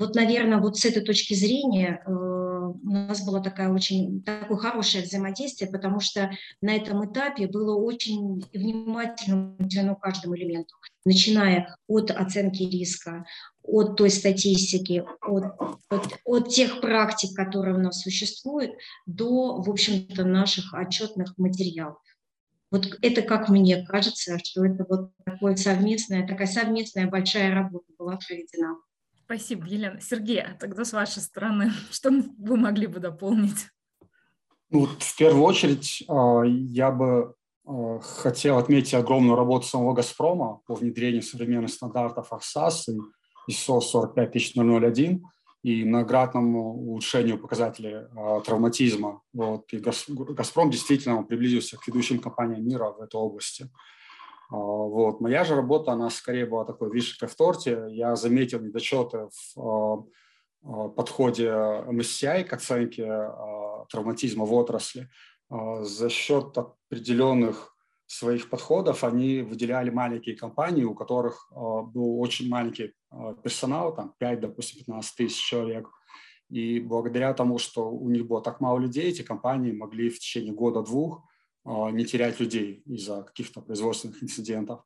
вот, наверное, вот с этой точки зрения э, у нас было такое очень такое хорошее взаимодействие, потому что на этом этапе было очень внимательно уделено каждому элементу, начиная от оценки риска, от той статистики, от, от, от тех практик, которые у нас существуют, до, в общем-то, наших отчетных материалов. Вот это, как мне кажется, что это вот такое совместная, такая совместная большая работа была проведена. Спасибо, Елена. Сергей, а тогда с вашей стороны, <laughs> что вы могли бы дополнить? Ну, в первую очередь а, я бы а, хотел отметить огромную работу самого «Газпрома» по внедрению современных стандартов АХСАС и ISO 45001 и многократному улучшению показателей а, травматизма. Вот. И «Газпром» действительно приблизился к ведущим компаниям мира в этой области. А, вот. Моя же работа, она скорее была такой вишенкой в торте. Я заметил недочеты в а, а, подходе MSCI к оценке травматизма в отрасли. За счет определенных своих подходов они выделяли маленькие компании, у которых был очень маленький персонал, там 5, допустим, 15 тысяч человек. И благодаря тому, что у них было так мало людей, эти компании могли в течение года-двух не терять людей из-за каких-то производственных инцидентов.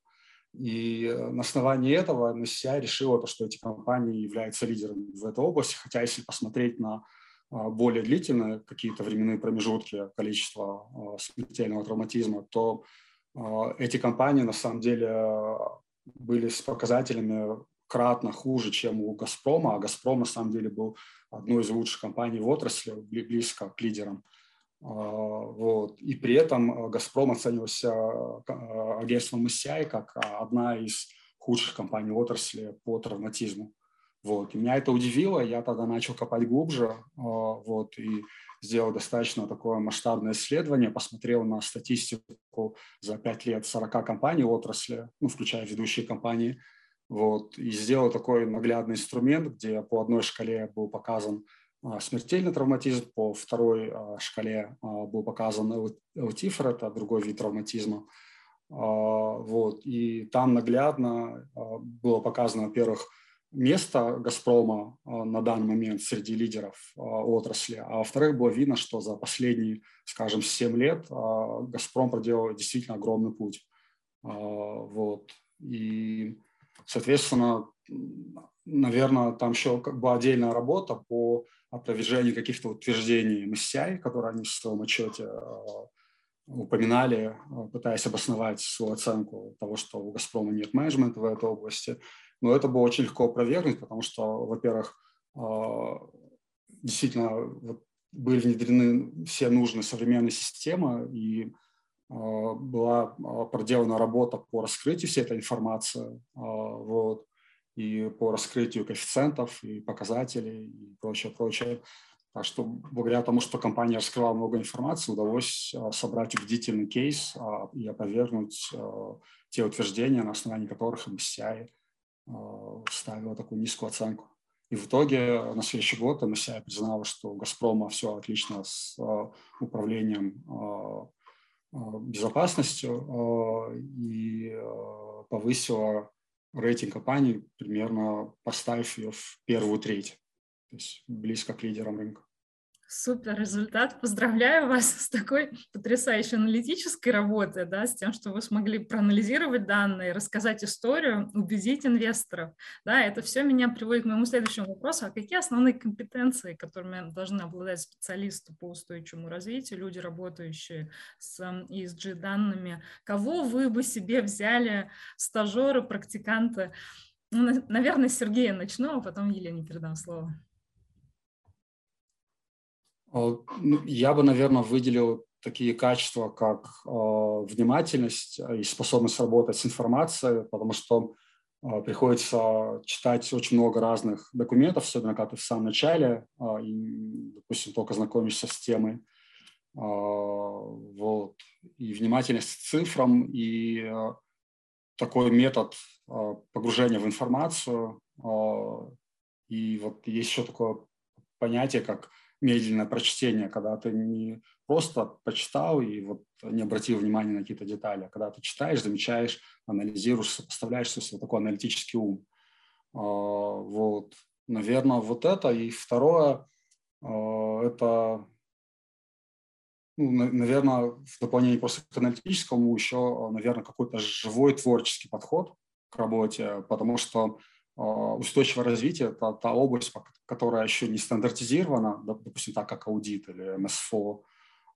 И э, на основании этого MSCI решила, то, что эти компании являются лидерами в этой области, хотя если посмотреть на а, более длительные какие-то временные промежутки количества а, смертельного травматизма, то эти компании на самом деле были с показателями кратно хуже, чем у «Газпрома», а «Газпром» на самом деле был одной из лучших компаний в отрасли, близко к лидерам. А, вот. И при этом э, «Газпром» оценивался э, агентством MSCI как одна из худших компаний отрасли по травматизму. Вот. И меня это удивило, я тогда начал копать глубже, вот, и сделал достаточно такое масштабное исследование, посмотрел на статистику за 5 лет 40 компаний отрасли, ну, включая ведущие компании, вот, и сделал такой наглядный инструмент, где по одной шкале был показан смертельный травматизм, по второй а, шкале а, был показан аутифер, это другой вид травматизма. Вот, и там наглядно было показано, во-первых, место «Газпрома» на данный момент среди лидеров отрасли, а во-вторых, было видно, что за последние, скажем, 7 лет «Газпром» проделал действительно огромный путь. Вот. И, соответственно, наверное, там еще как бы отдельная работа по опровержению каких-то утверждений MSCI, которые они в своем отчете упоминали, пытаясь обосновать свою оценку того, что у «Газпрома» нет менеджмента в этой области – но это было очень легко опровергнуть, потому что, во-первых, а, действительно были внедрены все нужные современные системы, и была проделана работа по раскрытию всей этой информации, вот, и по раскрытию коэффициентов и показателей и прочее, прочее. Так что благодаря тому, что компания раскрывала много информации, удалось собрать убедительный кейс и опровергнуть те утверждения, на основании которых MSCI ставила такую низкую оценку. И в итоге на следующий год МСИ признала, что у «Газпрома» все отлично с управлением безопасностью и повысила рейтинг компании, примерно поставив ее в первую треть, то есть близко к лидерам рынка. Супер результат. Поздравляю вас с такой потрясающей аналитической работой, да, с тем, что вы смогли проанализировать данные, рассказать историю, убедить инвесторов. Да, это все меня приводит к моему следующему вопросу. А какие основные компетенции, которыми должны обладать специалисты по устойчивому развитию, люди, работающие с ESG данными? Кого вы бы себе взяли, стажеры, практиканты? Ну, наверное, Сергея начну, а потом Елене передам слово. Э, ну, я бы, наверное, выделил такие качества, как э, внимательность и способность работать с информацией, потому что э, приходится читать очень много разных документов, особенно когда ты в самом начале, и, допустим, только знакомишься с темой. Вот. И внимательность к цифрам, и такой метод погружения в информацию. И вот есть еще такое понятие, как медленное прочтение, когда ты не просто почитал и вот не обратил внимания на какие-то детали, а когда ты читаешь, замечаешь, анализируешь, сопоставляешь все, такой аналитический ум. А, вот, наверное, вот это. И второе, а, это, ну, наверное, в дополнение просто к аналитическому еще, наверное, какой-то живой творческий подход к работе, потому что устойчивое развитие – это та область, которая еще не стандартизирована, допустим, так как аудит или МСФО.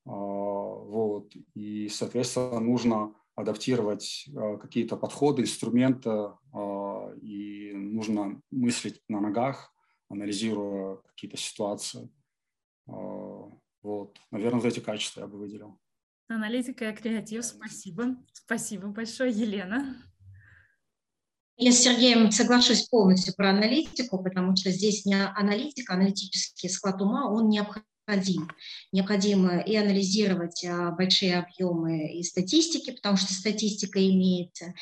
А, вот. И, соответственно, нужно адаптировать а, какие-то подходы, инструменты, и нужно мыслить на ногах, анализируя какие-то ситуации. Вот. Наверное, вот эти качества я бы выделил. Аналитика и креатив, спасибо. Спасибо большое, Елена. Я с Сергеем соглашусь полностью про аналитику, потому что здесь не аналитика, аналитический склад ума, он необходим. Необходимо и анализировать а, большие объемы и статистики, потому что статистика имеется,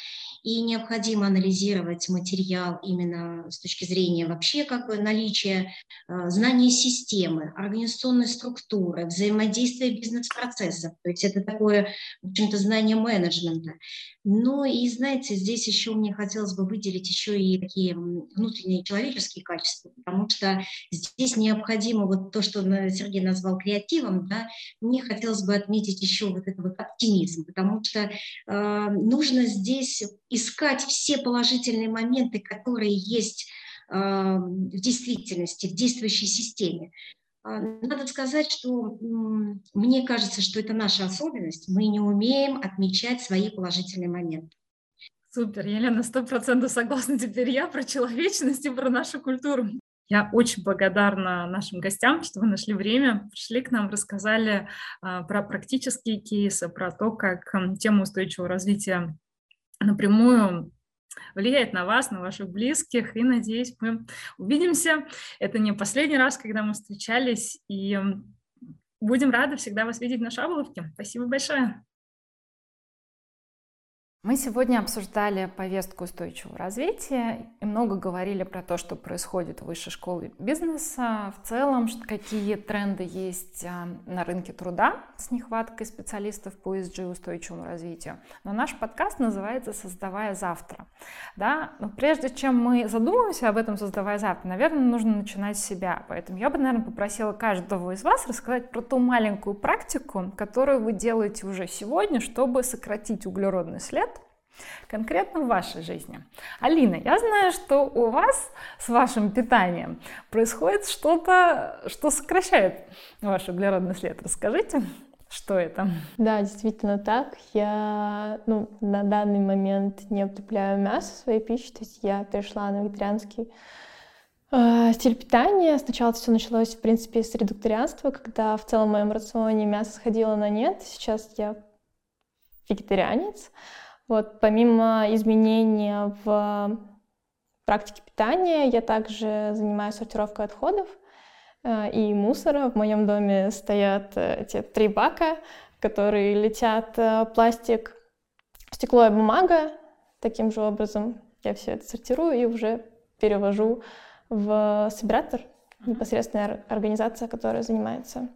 и необходимо анализировать материал именно с точки зрения вообще как бы наличия э, знания системы, организационной структуры, взаимодействия бизнес-процессов. То есть это такое, в общем-то, знание менеджмента. Но и, знаете, здесь еще мне хотелось бы выделить еще и такие внутренние человеческие качества, потому что здесь необходимо вот то, что Сергей назвал креативом, да, мне хотелось бы отметить еще вот этот вот оптимизм, потому что э, нужно здесь искать все положительные моменты, которые есть а, в действительности, в действующей системе. А, надо сказать, что мне кажется, что это наша особенность. Мы не умеем отмечать свои положительные моменты. Супер, Елена, сто процентов согласна теперь я про человечность и про нашу культуру. Я очень благодарна нашим гостям, что вы нашли время, пришли к нам, рассказали а, про практические кейсы, про то, как тему устойчивого развития напрямую влияет на вас, на ваших близких. И надеюсь, мы увидимся. Это не последний раз, когда мы встречались. И будем рады всегда вас видеть на Шаболовке. Спасибо большое. Мы сегодня обсуждали повестку устойчивого развития и много говорили про то, что происходит в высшей школе бизнеса, в целом, какие тренды есть а, на рынке труда с нехваткой специалистов по ESG устойчивому развитию. Но наш подкаст называется «Создавая завтра». Да? Но прежде чем мы задумаемся об этом «Создавая завтра», наверное, нужно начинать с себя. Поэтому я бы, наверное, попросила каждого из вас рассказать про ту маленькую практику, которую вы делаете уже сегодня, чтобы сократить углеродный след конкретно в вашей жизни. Алина, я знаю, что у вас с вашим питанием происходит что-то, что сокращает ваш углеродный след. Расскажите, что это? Да, действительно так. Я ну, на данный момент не употребляю мясо в своей пище, то есть я перешла на вегетарианский э, стиль питания. Сначала все началось, в принципе, с редукторианства, когда в целом в моем рационе мясо сходило на нет. Сейчас я вегетарианец. Вот, помимо изменения в практике питания, я также занимаюсь сортировкой отходов э, и мусора. В моем доме стоят э, эти три бака, которые летят э, пластик, стекло и бумага. Таким же образом я все это сортирую и уже перевожу в собиратор, непосредственная организация, которая занимается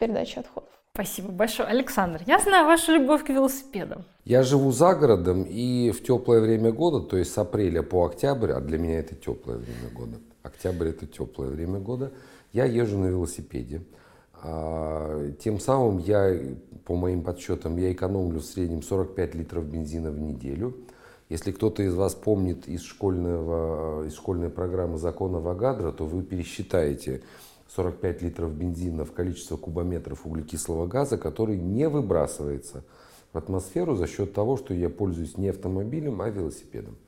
передачей отходов. Спасибо большое. Александр, я знаю вашу любовь к велосипедам. Я живу за городом и в теплое время года, то есть с апреля по октябрь, а для меня это теплое время года. Октябрь это теплое время года. Я езжу на велосипеде. А, тем самым я, по моим подсчетам, я экономлю в среднем 45 литров бензина в неделю. Если кто-то из вас помнит из, школьного, из школьной программы закон Авогадро, то вы пересчитаете, 45 литров бензина в количество кубометров углекислого газа, который не выбрасывается в атмосферу за счет того, что я пользуюсь не автомобилем, а велосипедом.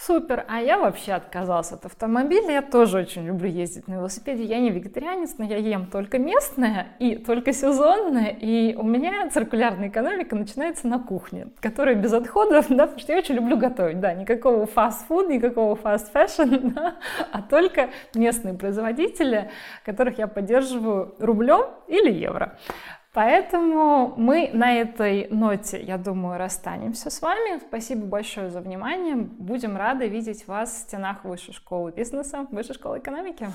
Супер, а я вообще отказался от автомобиля, я тоже очень люблю ездить на велосипеде, я не вегетарианец, но я ем только местное и только сезонное, и у меня циркулярная экономика начинается на кухне, которая без отходов, <laughs> да, потому что я очень люблю готовить, да, никакого фастфуд, никакого fast fashion, <laughs> да, а только местные производители, которых я поддерживаю рублем или евро. Поэтому мы на этой ноте, я думаю, расстанемся с вами. Спасибо большое за внимание. Будем рады видеть вас в стенах Высшей школы бизнеса, Высшей школы экономики.